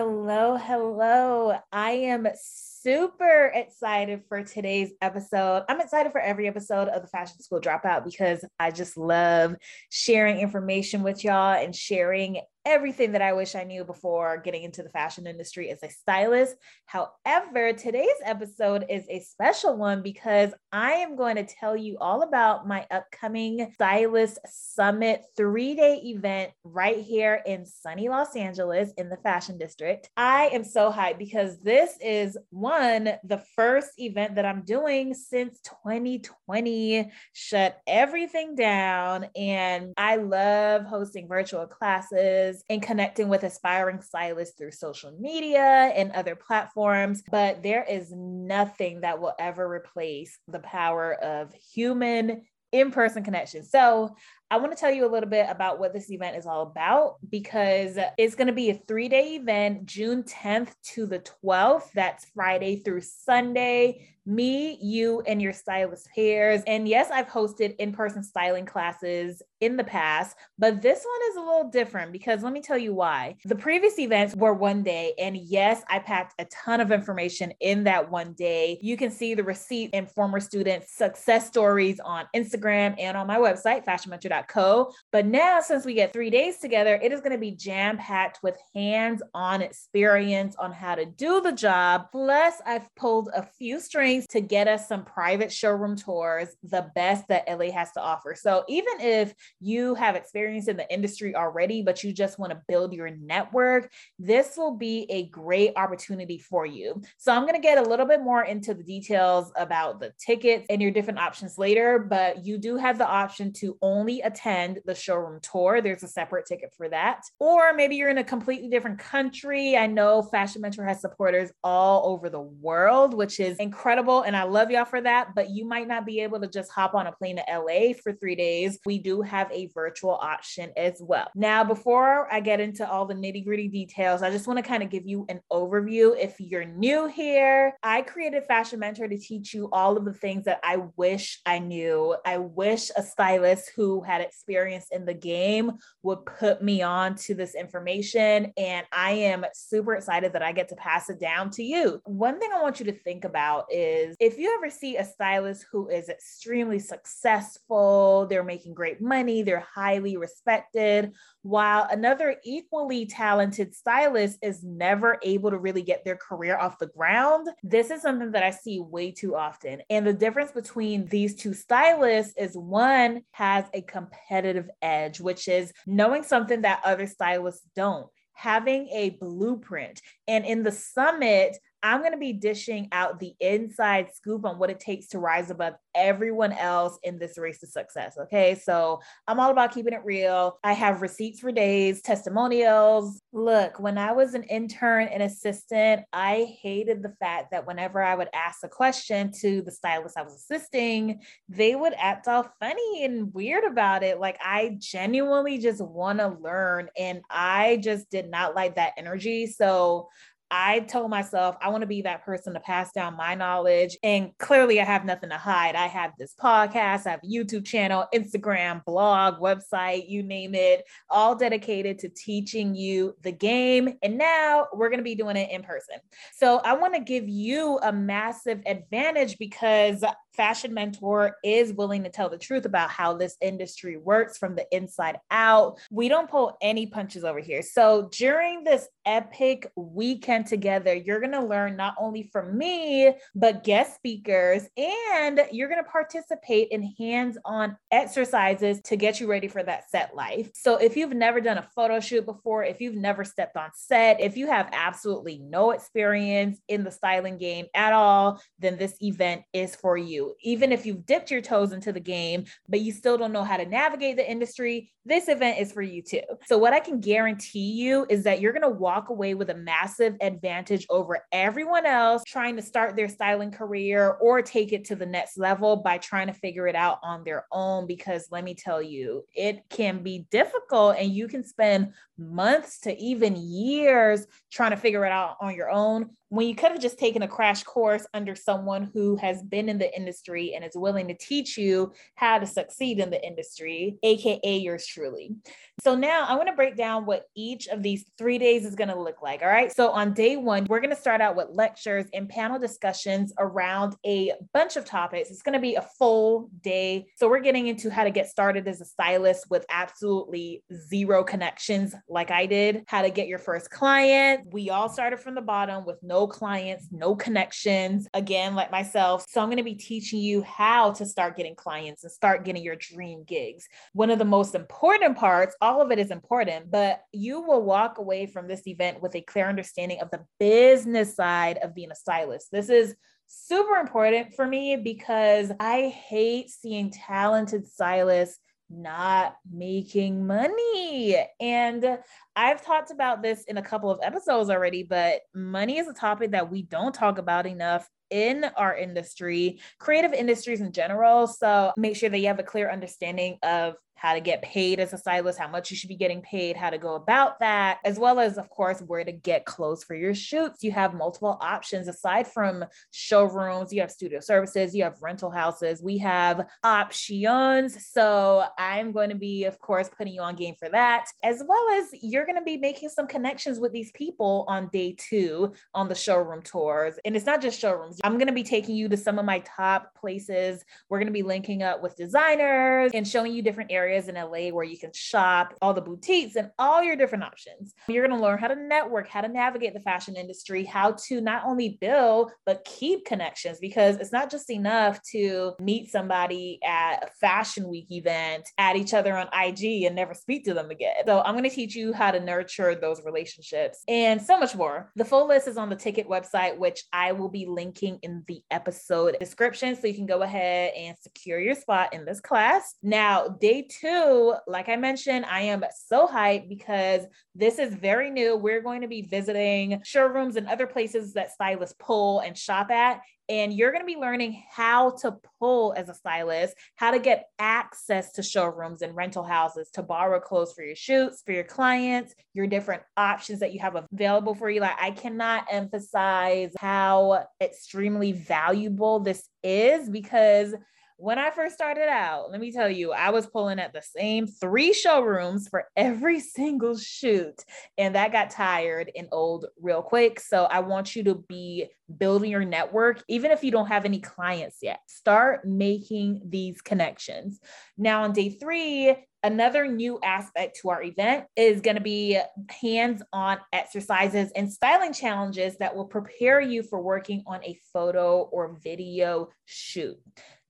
Hello, hello. I am super excited for today's episode. I'm excited for every episode of the Fashion School Dropout because I just love sharing information with y'all and sharing everything that I wish I knew before getting into the fashion industry as a stylist. However, today's episode is a special one because I am going to tell you all about my upcoming Stylist Summit three day event right here in sunny Los Angeles in the Fashion District. I am so hyped because this is one, the first event that I'm doing since 2020. Shut everything down. And I love hosting virtual classes and connecting with aspiring stylists through social media and other platforms. But there is nothing that will ever replace the power of human in person connection. So, I want to tell you a little bit about what this event is all about because it's going to be a three day event, June 10th to the 12th. That's Friday through Sunday me, you, and your stylist pairs. And yes, I've hosted in person styling classes in the past, but this one is a little different because let me tell you why. The previous events were one day, and yes, I packed a ton of information in that one day. You can see the receipt and former students' success stories on Instagram and on my website, fashionmentor.co. But now, since we get three days together, it is going to be jam packed with hands on experience on how to do the job. Plus, I've pulled a few strings to get us some private showroom tours, the best that LA has to offer. So even if you have experience in the industry already, but you just want to build your network, this will be a great opportunity for you. So I'm going to get a little bit more into the details about the tickets and your different options later, but you do have the option to only attend the showroom tour. There's a separate ticket for that. Or maybe you're in a completely different country. I know Fashion Mentor has supporters all over the world, which is incredible and I love y'all for that, but you might not be able to just hop on a plane to LA for three days. We do have a virtual option as well. Now, before I get into all the nitty gritty details, I just want to kind of give you an overview. If you're new here, I created Fashion Mentor to teach you all of the things that I wish I knew. I wish a stylist who had experience in the game would put me on to this information. And I am super excited that I get to pass it down to you. One thing I want you to think about is if you ever see a stylist who is extremely successful, they're making great money, they're highly respected, while another equally talented stylist is never able to really get their career off the ground, this is something that I see way too often. And the difference between these two stylists is one has a edge, which is knowing something that other stylists don't having a blueprint. And in the summit, I'm going to be dishing out the inside scoop on what it takes to rise above everyone else in this race to success. Okay. So I'm all about keeping it real. I have receipts for days, testimonials. Look, when I was an intern and assistant, I hated the fact that whenever I would ask a question to the stylist I was assisting, they would act all funny and weird about it. Like I genuinely just want to learn and I just did not like that energy. So I told myself I want to be that person to pass down my knowledge. And clearly, I have nothing to hide. I have this podcast, I have YouTube channel, Instagram, blog, website, you name it, all dedicated to teaching you the game. And now we're going to be doing it in person. So I want to give you a massive advantage because Fashion Mentor is willing to tell the truth about how this industry works from the inside out. We don't pull any punches over here. So during this epic weekend together, you're going to learn not only from me, but guest speakers, and you're going to participate in hands on exercises to get you ready for that set life. So if you've never done a photo shoot before, if you've never stepped on set, if you have absolutely no experience in the styling game at all, then this event is for you even if you've dipped your toes into the game, but you still don't know how to navigate the industry, this event is for you too. So, what I can guarantee you is that you're going to walk away with a massive advantage over everyone else trying to start their styling career or take it to the next level by trying to figure it out on their own. Because let me tell you, it can be difficult and you can spend months to even years trying to figure it out on your own when you could have just taken a crash course under someone who has been in the industry and is willing to teach you how to succeed in the industry, AKA yours truly. So now I want to break down what each of these three days is going to look like. All right. So on day one, we're going to start out with lectures and panel discussions around a bunch of topics. It's going to be a full day. So we're getting into how to get started as a stylist with absolutely zero connections, like I did, how to get your first client. We all started from the bottom with no clients, no connections, again, like myself. So I'm going to be teaching you how to start getting clients and start getting your dream gigs. One of the most important parts, all of it is important, but you will walk away from this event with a clear understanding of the business side of being a stylist. This is super important for me because I hate seeing talented stylists not making money. And I've talked about this in a couple of episodes already, but money is a topic that we don't talk about enough in our industry, creative industries in general. So make sure that you have a clear understanding of how to get paid as a stylist, how much you should be getting paid, how to go about that, as well as, of course, where to get clothes for your shoots. You have multiple options aside from showrooms, you have studio services, you have rental houses, we have options. So I'm going to be, of course, putting you on game for that, as well as you're going to be making some connections with these people on day two on the showroom tours. And it's not just showrooms, I'm going to be taking you to some of my top places. We're going to be linking up with designers and showing you different areas areas in LA where you can shop, all the boutiques and all your different options. You're going to learn how to network, how to navigate the fashion industry, how to not only build, but keep connections because it's not just enough to meet somebody at a fashion week event, add each other on IG and never speak to them again. So I'm going to teach you how to nurture those relationships and so much more. The full list is on the ticket website, which I will be linking in the episode description. So you can go ahead and secure your spot in this class. Now, day two, like I mentioned, I am so hyped because this is very new. We're going to be visiting showrooms and other places that stylists pull and shop at. And you're going to be learning how to pull as a stylist, how to get access to showrooms and rental houses to borrow clothes for your shoots, for your clients, your different options that you have available for you. Like, I cannot emphasize how extremely valuable this is because when I first started out, let me tell you, I was pulling at the same three showrooms for every single shoot. And that got tired and old real quick. So I want you to be building your network, even if you don't have any clients yet. Start making these connections. Now, on day three, Another new aspect to our event is going to be hands on exercises and styling challenges that will prepare you for working on a photo or video shoot.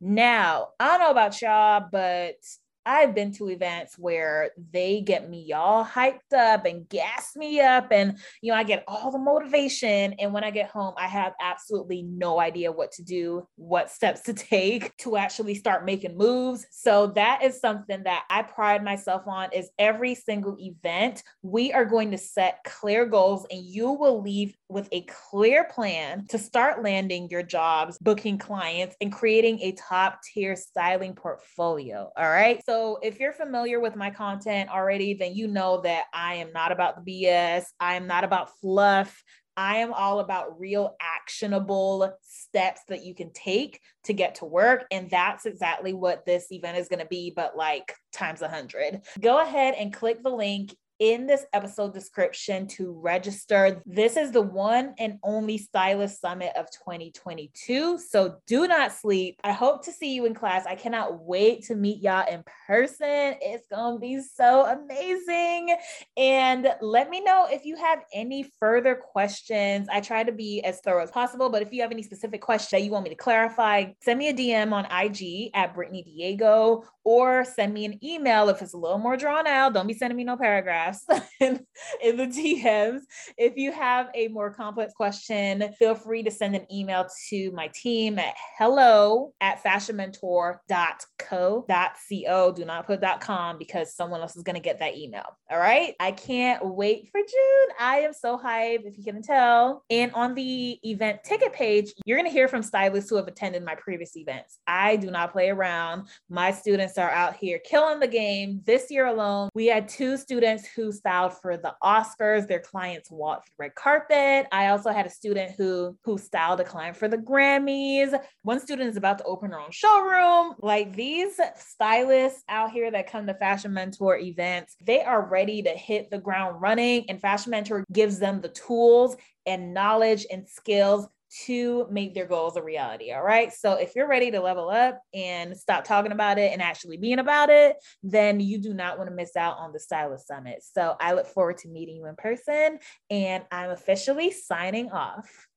Now, I don't know about y'all, but I've been to events where they get me all hyped up and gas me up, and you know, I get all the motivation. And when I get home, I have absolutely no idea what to do, what steps to take to actually start making moves. So that is something that I pride myself on is every single event, we are going to set clear goals and you will leave with a clear plan to start landing your jobs, booking clients, and creating a top tier styling portfolio. All right. So, if you're familiar with my content already, then you know that I am not about the BS, I am not about fluff. I am all about real actionable steps that you can take to get to work. And that's exactly what this event is going to be, but like times a hundred. Go ahead and click the link in this episode description to register. This is the one and only Stylist Summit of 2022. So do not sleep. I hope to see you in class. I cannot wait to meet y'all in person. It's going to be so amazing. And let me know if you have any further questions. I try to be as thorough as possible, but if you have any specific questions that you want me to clarify, send me a DM on IG at Brittany Diego or send me an email if it's a little more drawn out. Don't be sending me no paragraph in, in the DMs. If you have a more complex question, feel free to send an email to my team at hello at fashionmentor.co.co. Do not put .com because someone else is going to get that email. All right. I can't wait for June. I am so hyped, if you can tell. And on the event ticket page, you're going to hear from stylists who have attended my previous events. I do not play around. My students are out here killing the game. This year alone, we had two students who styled for the Oscars. Their clients walked the red carpet. I also had a student who who styled a client for the Grammys. One student is about to open her own showroom. Like these stylists out here that come to Fashion Mentor events, they are ready to hit the ground running and Fashion Mentor gives them the tools and knowledge and skills to make their goals a reality. All right. So if you're ready to level up and stop talking about it and actually being about it, then you do not want to miss out on the Stylist Summit. So I look forward to meeting you in person and I'm officially signing off.